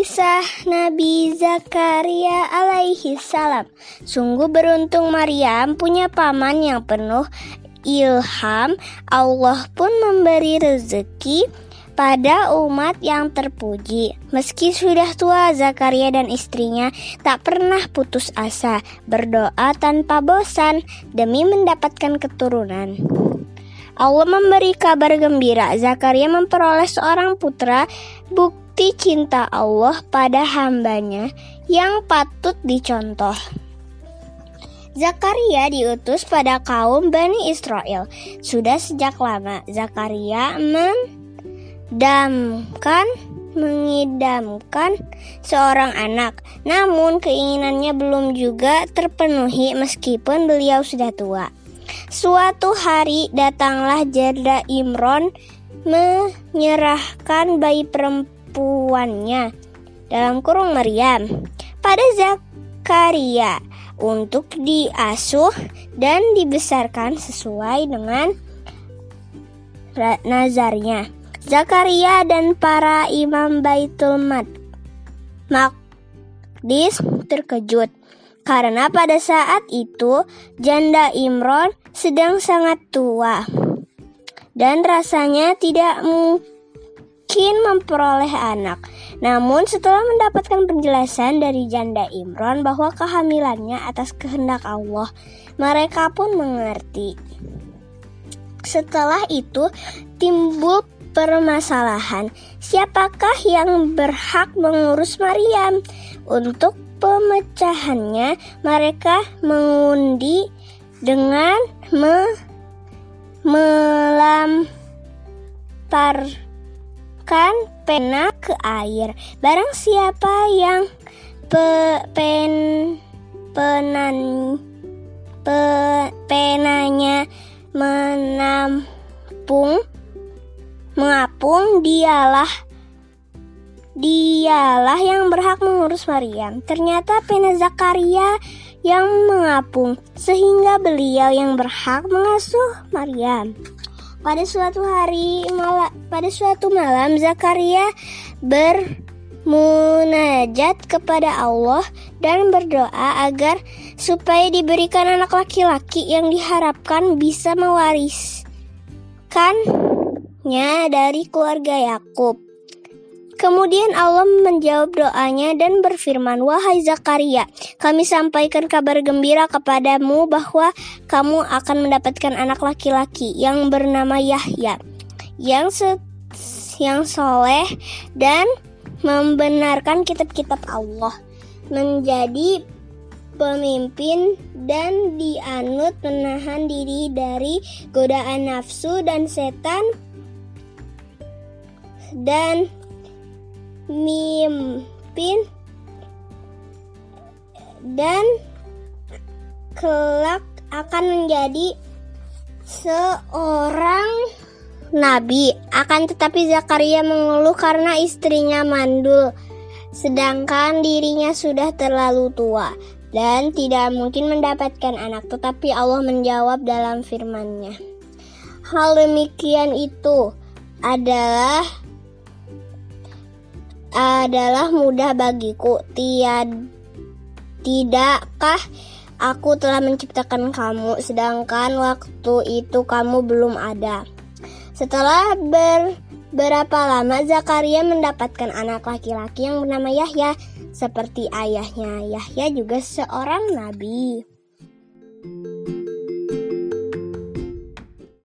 Kisah Nabi Zakaria alaihi salam. Sungguh beruntung Maryam punya paman yang penuh ilham. Allah pun memberi rezeki pada umat yang terpuji. Meski sudah tua, Zakaria dan istrinya tak pernah putus asa, berdoa tanpa bosan demi mendapatkan keturunan. Allah memberi kabar gembira, Zakaria memperoleh seorang putra, bukti cinta Allah pada hambanya yang patut dicontoh. Zakaria diutus pada kaum Bani Israel. Sudah sejak lama Zakaria mendamkan mengidamkan seorang anak. Namun keinginannya belum juga terpenuhi meskipun beliau sudah tua. Suatu hari datanglah Janda Imron menyerahkan bayi perempuan perempuannya dalam kurung Maryam pada Zakaria untuk diasuh dan dibesarkan sesuai dengan nazarnya. Zakaria dan para imam Baitul Maqdis terkejut karena pada saat itu janda Imron sedang sangat tua dan rasanya tidak mungkin mungkin memperoleh anak. Namun setelah mendapatkan penjelasan dari janda Imron bahwa kehamilannya atas kehendak Allah, mereka pun mengerti. Setelah itu timbul permasalahan, siapakah yang berhak mengurus Maryam? Untuk pemecahannya, mereka mengundi dengan me melampar memasukkan pena ke air. Barang siapa yang pe, pen, penan, pe, penanya menampung mengapung dialah dialah yang berhak mengurus Maryam. Ternyata pena Zakaria yang mengapung sehingga beliau yang berhak mengasuh Maryam. Pada suatu hari malam, pada suatu malam Zakaria bermunajat kepada Allah dan berdoa agar supaya diberikan anak laki-laki yang diharapkan bisa mewariskannya dari keluarga Yakub. Kemudian Allah menjawab doanya dan berfirman, "Wahai Zakaria, kami sampaikan kabar gembira kepadamu bahwa kamu akan mendapatkan anak laki-laki yang bernama Yahya, yang se yang soleh dan membenarkan kitab-kitab Allah, menjadi pemimpin dan dianut menahan diri dari godaan nafsu dan setan dan mimpin dan kelak akan menjadi seorang nabi. Akan tetapi Zakaria mengeluh karena istrinya mandul, sedangkan dirinya sudah terlalu tua dan tidak mungkin mendapatkan anak. Tetapi Allah menjawab dalam firman-Nya. Hal demikian itu adalah adalah mudah bagiku. Tiad, tidakkah aku telah menciptakan kamu, sedangkan waktu itu kamu belum ada. Setelah ber, berapa lama Zakaria mendapatkan anak laki-laki yang bernama Yahya, seperti ayahnya. Yahya juga seorang nabi.